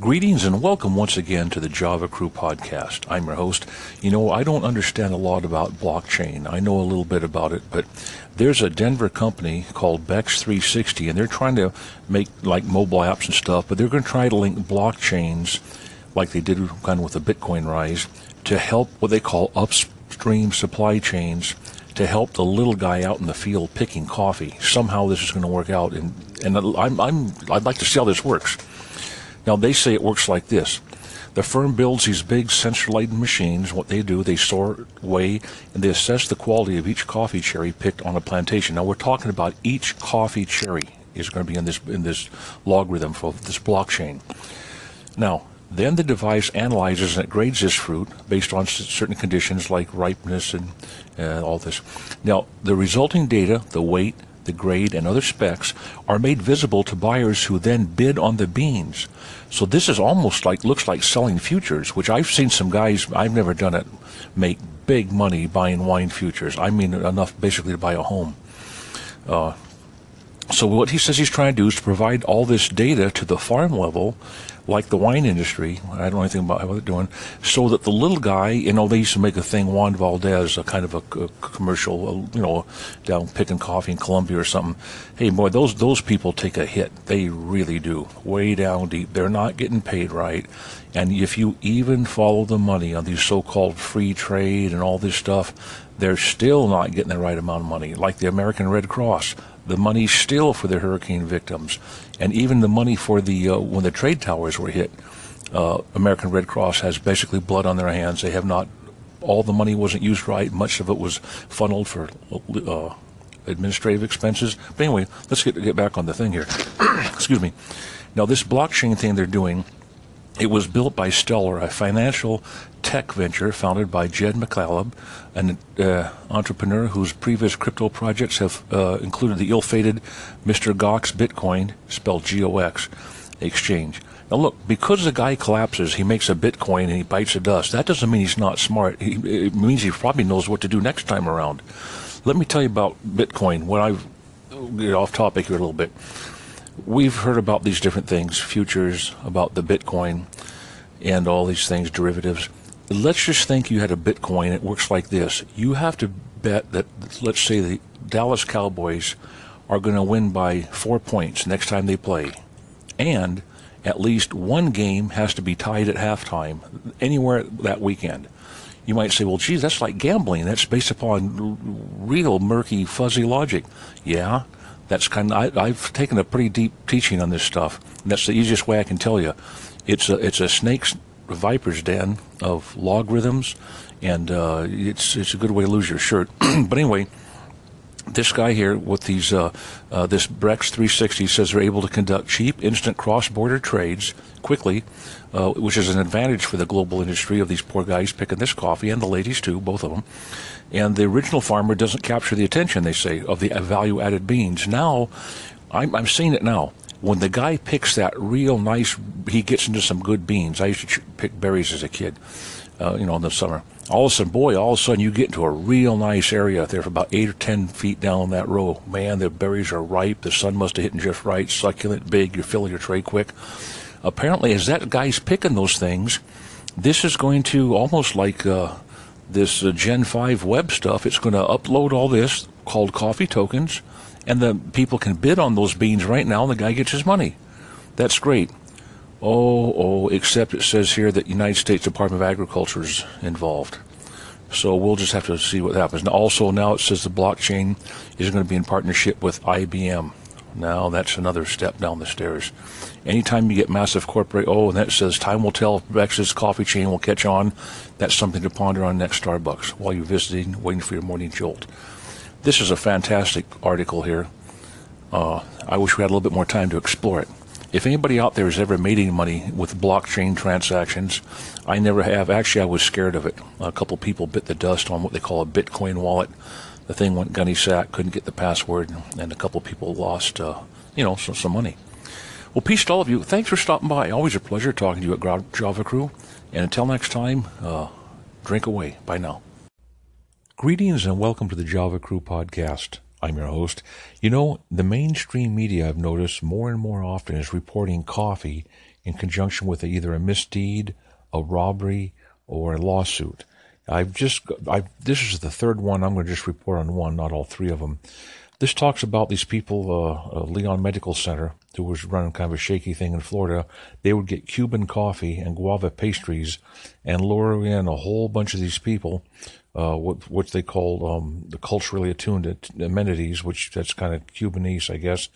Greetings and welcome once again to the Java Crew podcast. I'm your host. You know, I don't understand a lot about blockchain. I know a little bit about it, but there's a Denver company called Bext360 and they're trying to make like mobile apps and stuff, but they're going to try to link blockchains like they did kind of with the Bitcoin rise to help what they call upstream supply chains to help the little guy out in the field picking coffee. Somehow this is going to work out and and I'm, I'm I'd like to see how this works. Now, they say it works like this. The firm builds these big sensor-laden machines. What they do, they sort, weigh, and they assess the quality of each coffee cherry picked on a plantation. Now, we're talking about each coffee cherry is going to be in this in this logarithm for this blockchain. Now, then the device analyzes and it grades this fruit based on certain conditions like ripeness and uh, all this. Now, the resulting data, the weight, the grade, and other specs are made visible to buyers who then bid on the beans. So this is almost like looks like selling futures, which I've seen some guys I've never done it make big money buying wine futures. I mean enough basically to buy a home. Uh, so what he says he's trying to do is to provide all this data to the farm level like the wine industry. I don't know anything about what they're doing. So that the little guy, you know, they used to make a thing, Juan Valdez, a kind of a, a commercial, you know, down picking coffee in Colombia or something. Hey, boy, those those people take a hit. They really do, way down deep. They're not getting paid right. And if you even follow the money on these so-called free trade and all this stuff, they're still not getting the right amount of money. Like the American Red Cross, the money still for the hurricane victims and even the money for the uh, when the trade towers were hit. Uh, American Red Cross has basically blood on their hands. They have not. All the money wasn't used right. Much of it was funneled for uh, administrative expenses. But anyway, let's get get back on the thing here. Excuse me. Now this blockchain thing they're doing it was built by Stellar, a financial tech venture founded by Jed McCaleb, an uh, entrepreneur whose previous crypto projects have uh, included the ill-fated Mr. Gox Bitcoin, spelled G-O-X, exchange. Now look, because the guy collapses, he makes a Bitcoin and he bites the dust. That doesn't mean he's not smart. He, it means he probably knows what to do next time around. Let me tell you about Bitcoin. When I get off topic here a little bit we've heard about these different things, futures, about the Bitcoin, and all these things, derivatives. Let's just think you had a Bitcoin. It works like this. You have to bet that, let's say, the Dallas Cowboys are going to win by four points next time they play. And at least one game has to be tied at halftime anywhere that weekend. You might say, well, geez, that's like gambling. That's based upon real murky, fuzzy logic. Yeah, that's kind of, I, have taken a pretty deep teaching on this stuff. that's the easiest way I can tell you. It's a, it's a snake's viper's den of logarithms, and uh, it's, it's a good way to lose your shirt. but anyway, this guy here with these uh, uh, this Bext 360 says they're able to conduct cheap, instant cross-border trades quickly, uh, which is an advantage for the global industry of these poor guys picking this coffee and the ladies too, both of them and the original farmer doesn't capture the attention, they say, of the value added beans. Now, I'm, I'm seeing it now. When the guy picks that real nice, he gets into some good beans. I used to pick berries as a kid, uh, you know, in the summer. All of a sudden, boy, all of a sudden you get into a real nice area there for about eight or ten feet down that row. Man, the berries are ripe. The sun must have hit just right, succulent, big. You're filling your tray quick. Apparently, as that guy's picking those things, this is going to almost like uh, this uh, Gen 5 web stuff. It's going to upload all this called coffee tokens, and the people can bid on those beans right now, and the guy gets his money. That's great. Oh, oh, except it says here that United States Department of Agriculture is involved. So we'll just have to see what happens. Now, also, now it says the blockchain is going to be in partnership with IBM. Now that's another step down the stairs. Anytime you get massive corporate, oh, and that says time will tell if Bext's coffee chain will catch on, that's something to ponder on next Starbucks while you're visiting, waiting for your morning jolt. This is a fantastic article here. Uh, I wish we had a little bit more time to explore it. If anybody out there has ever made any money with blockchain transactions, I never have. Actually, I was scared of it. A couple people bit the dust on what they call a Bitcoin wallet the thing went gunny sack, couldn't get the password, and a couple people lost, uh, you know, some, some money. Well, peace to all of you. Thanks for stopping by. Always a pleasure talking to you at Java Crew. And until next time, uh, drink away. Bye now. Greetings and welcome to the Java Crew podcast. I'm your host. You know, the mainstream media I've noticed more and more often is reporting coffee in conjunction with either a misdeed, a robbery, or a lawsuit. I've just, I this is the third one. I'm going to just report on one, not all three of them. This talks about these people, uh, uh, Leon Medical Center, who was running kind of a shaky thing in Florida. They would get Cuban coffee and guava pastries and lure in a whole bunch of these people, uh, what, what they call um, the culturally attuned amenities, which that's kind of Cubanese, I guess.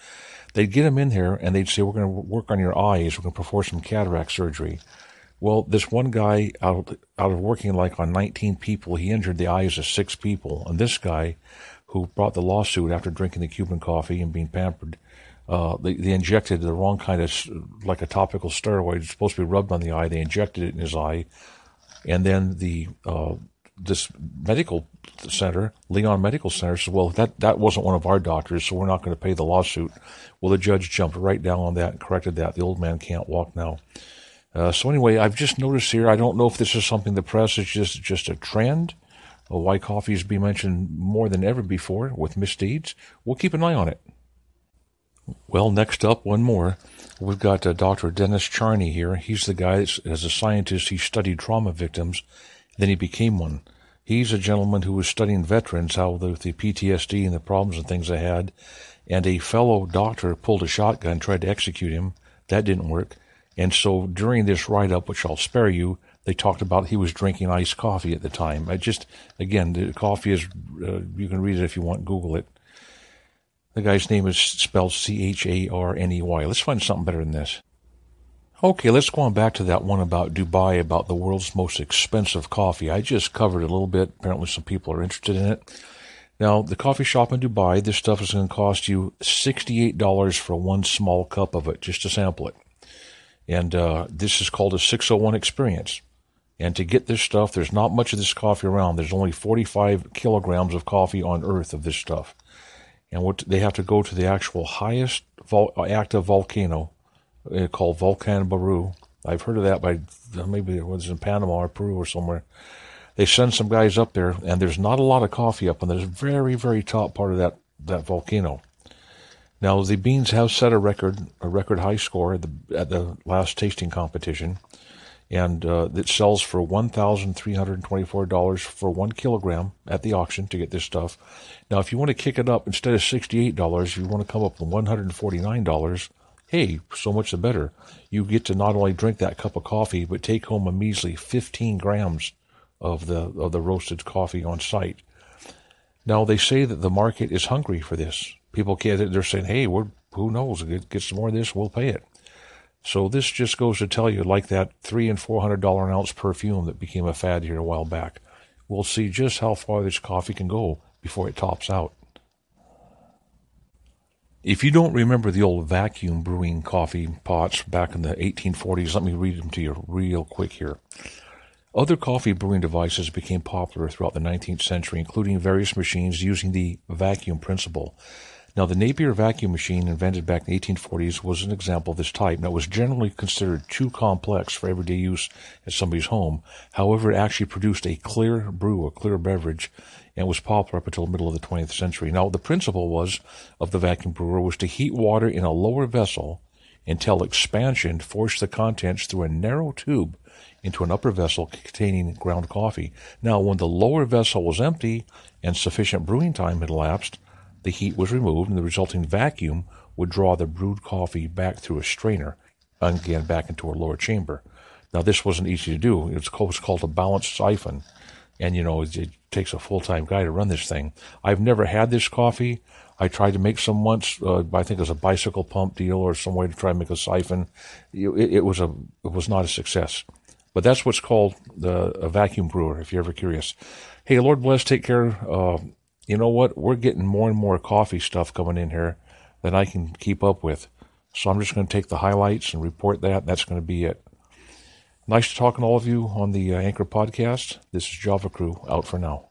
They'd get them in here and they'd say, We're going to work on your eyes. We're going to perform some cataract surgery. Well, this one guy out out of working like on 19 people, he injured the eyes of six people. And this guy, who brought the lawsuit after drinking the Cuban coffee and being pampered. Uh, they, they injected the wrong kind of, like a topical steroid. It's supposed to be rubbed on the eye. They injected it in his eye. And then the, uh, this medical center, Leon Medical Center, says, well, that, that wasn't one of our doctors, so we're not going to pay the lawsuit. Well, the judge jumped right down on that and corrected that. The old man can't walk now. Uh, so anyway, I've just noticed here, I don't know if this is something the press is just, just a trend why coffee is being mentioned more than ever before with misdeeds. We'll keep an eye on it. Well, next up, one more. We've got uh, Dr. Dennis Charney here. He's the guy that, as a scientist, he studied trauma victims, then he became one. He's a gentleman who was studying veterans, how the, the PTSD and the problems and things they had, and a fellow doctor pulled a shotgun, tried to execute him. That didn't work. And so during this write up, which I'll spare you, they talked about he was drinking iced coffee at the time. I just, again, the coffee is, uh, you can read it if you want, Google it. The guy's name is spelled C H A R N E Y. Let's find something better than this. Okay, let's go on back to that one about Dubai, about the world's most expensive coffee. I just covered it a little bit. Apparently, some people are interested in it. Now, the coffee shop in Dubai, this stuff is going to cost you $68 for one small cup of it, just to sample it. And uh, this is called a 601 experience. And to get this stuff, there's not much of this coffee around. There's only 45 kilograms of coffee on Earth of this stuff. And what they have to go to the actual highest vol- active volcano uh, called Volcan Baru. I've heard of that by maybe it was in Panama or Peru or somewhere. They send some guys up there, and there's not a lot of coffee up on the very, very top part of that, that volcano. Now the beans have set a record, a record high score at the, at the last tasting competition and uh, it sells for one thousand three hundred twenty-four dollars for one kilogram at the auction to get this stuff. Now, if you want to kick it up instead of sixty-eight dollars, you want to come up with one hundred forty-nine dollars, hey, so much the better. You get to not only drink that cup of coffee, but take home a measly fifteen grams of the of the roasted coffee on site. Now, they say that the market is hungry for this. People can't. They're saying, hey, we're who knows? Get, get some more of this, we'll pay it. So this just goes to tell you, like that three and four hundred dollar an ounce perfume that became a fad here a while back. We'll see just how far this coffee can go before it tops out. If you don't remember the old vacuum brewing coffee pots back in the 1840s, let me read them to you real quick here. Other coffee brewing devices became popular throughout the 19th century, including various machines using the vacuum principle. Now, the Napier vacuum machine, invented back in the 1840s, was an example of this type. Now, it was generally considered too complex for everyday use at somebody's home. However, it actually produced a clear brew, a clear beverage, and was popular up until the middle of the 20th century. Now, the principle was of the vacuum brewer was to heat water in a lower vessel until expansion forced the contents through a narrow tube into an upper vessel containing ground coffee. Now, when the lower vessel was empty and sufficient brewing time had elapsed, the heat was removed, and the resulting vacuum would draw the brewed coffee back through a strainer, and again back into a lower chamber. Now, this wasn't easy to do. It was called a balanced siphon, and you know it takes a full time guy to run this thing. I've never had this coffee. I tried to make some once. Uh, I think it was a bicycle pump deal or some way to try and make a siphon. It, it was a it was not a success. But that's what's called the, a vacuum brewer. If you're ever curious. Hey, Lord bless. Take care. Uh, you know what? We're getting more and more coffee stuff coming in here than I can keep up with. So I'm just going to take the highlights and report that. That's going to be it. Nice to talking to all of you on the uh, Anchor podcast. This is Java Crew out for now.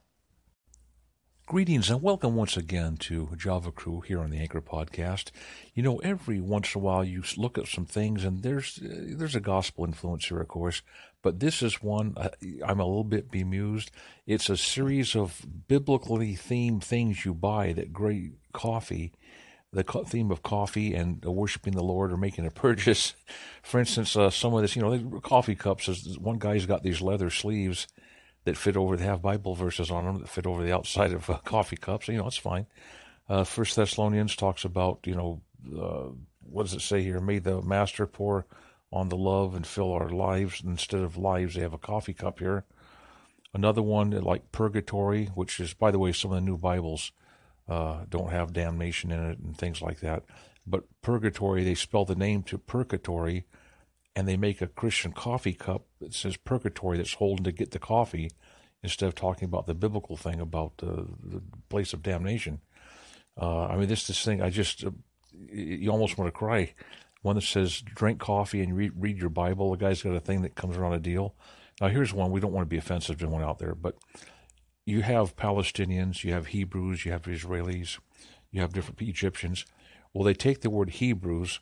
Greetings and welcome once again to Java Crew here on the Anchor Podcast. You know, every once in a while you look at some things, and there's uh, there's a gospel influence here, of course, but this is one uh, I'm a little bit bemused. It's a series of biblically themed things you buy that great coffee the theme of coffee and worshiping the Lord or making a purchase. For instance, uh, some of this, you know, coffee cups. One guy's got these leather sleeves that fit over. They have Bible verses on them that fit over the outside of uh, coffee cups. You know, it's fine. Uh, First Thessalonians talks about, you know, uh, what does it say here? May the Master pour on the love and fill our lives instead of lives. They have a coffee cup here. Another one like purgatory, which is, by the way, some of the new Bibles uh, don't have damnation in it and things like that. But purgatory, they spell the name to purgatory, and they make a Christian coffee cup that says purgatory that's holding to get the coffee, instead of talking about the biblical thing about uh, the place of damnation. Uh, I mean, this this thing, I just uh, you almost want to cry. One that says drink coffee and read, read your Bible. The guy's got a thing that comes around a deal. Now, here's one. We don't want to be offensive to anyone out there, but you have Palestinians, you have Hebrews, you have Israelis, you have different Egyptians. Well, they take the word Hebrews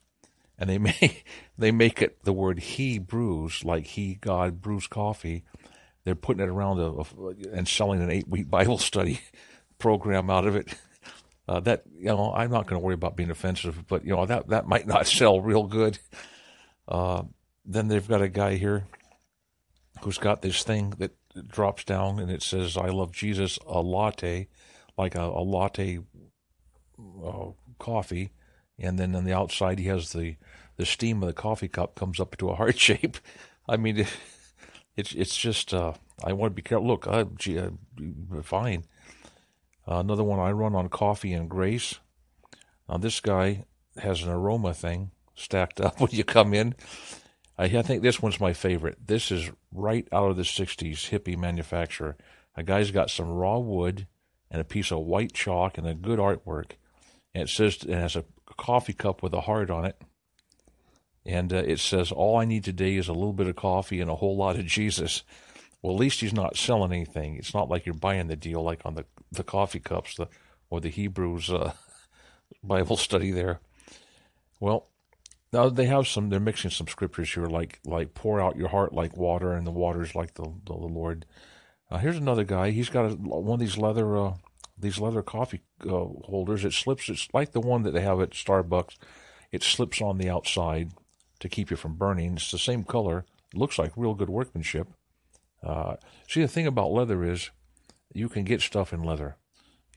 and they make they make it the word he brews, like he God brews coffee. They're putting it around a, a, and selling an eight week Bible study program out of it. Uh, that you know, I'm not going to worry about being offensive, but you know that that might not sell real good. Uh, then they've got a guy here who's got this thing that drops down and it says "I love Jesus" a latte, like a, a latte uh, coffee, and then on the outside he has the the steam of the coffee cup comes up into a heart shape. I mean, it, it's it's just uh, I want to be careful. Look, uh, gee, uh, fine. Uh, another one I run on coffee and grace. Now this guy has an aroma thing stacked up when you come in. I, think this one's my favorite. This is right out of the 60s hippie manufacturer. A guy's got some raw wood and a piece of white chalk and a good artwork. And it says it has a coffee cup with a heart on it. And uh, it says, All I need today is a little bit of coffee and a whole lot of Jesus. Well, at least he's not selling anything. It's not like you're buying the deal like on the, the coffee cups the, or the Hebrews uh, Bible study there. Well, now they have some. They're mixing some scriptures here, like like pour out your heart like water, and the waters like the the, the Lord. Uh, here's another guy. He's got a, one of these leather uh, these leather coffee uh, holders. It slips. It's like the one that they have at Starbucks. It slips on the outside to keep you from burning. It's the same color. It looks like real good workmanship. Uh, see, the thing about leather is you can get stuff in leather,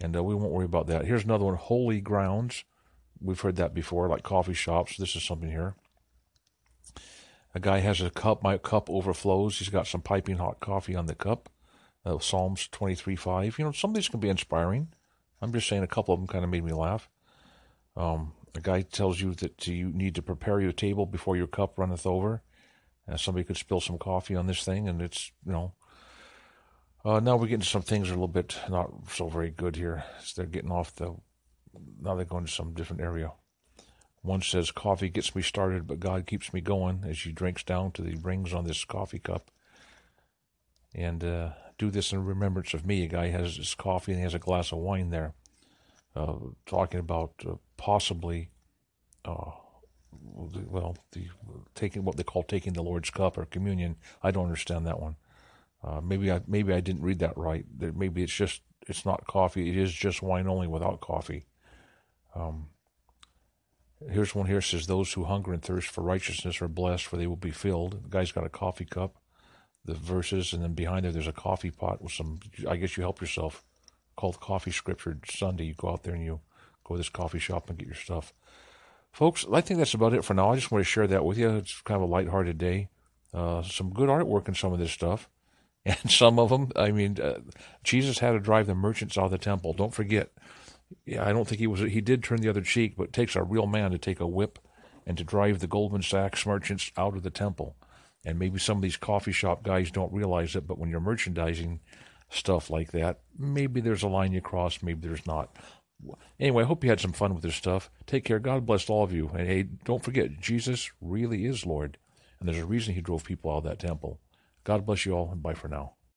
and uh, we won't worry about that. Here's another one: Holy Grounds. We've heard that before, like coffee shops. This is something here. A guy has a cup. My cup overflows. He's got some piping hot coffee on the cup. Uh, Psalms 23:5. You know, some of these can be inspiring. I'm just saying a couple of them kind of made me laugh. Um, a guy tells you that you need to prepare your table before your cup runneth over. Somebody could spill some coffee on this thing, and it's, you know. Uh, now we're getting some things a little bit not so very good here. So they're getting off the now they go into some different area. One says, Coffee gets me started, but God keeps me going as she drinks down to the rings on this coffee cup. And uh, do this in remembrance of me. A guy has his coffee and he has a glass of wine there, uh, talking about uh, possibly, uh, well, the taking what they call taking the Lord's cup or communion. I don't understand that one. Uh, maybe I maybe I didn't read that right. Maybe it's just it's not coffee. It is just wine only without coffee. Um, here's one here says, Those who hunger and thirst for righteousness are blessed, for they will be filled. The guy's got a coffee cup, the verses, and then behind there, there's a coffee pot with some, I guess you help yourself, called Coffee Scripture Sunday. You go out there and you go to this coffee shop and get your stuff. Folks, I think that's about it for now. I just want to share that with you. It's kind of a lighthearted day. Uh, some good artwork in some of this stuff. And some of them, I mean, uh, Jesus had to drive the merchants out of the temple. Don't forget, yeah, I don't think he was. He did turn the other cheek, but it takes a real man to take a whip and to drive the Goldman Sachs merchants out of the temple. And maybe some of these coffee shop guys don't realize it, but when you're merchandising stuff like that, maybe there's a line you cross, maybe there's not. Anyway, I hope you had some fun with this stuff. Take care. God bless all of you. And hey, don't forget, Jesus really is Lord. And there's a reason he drove people out of that temple. God bless you all, and bye for now.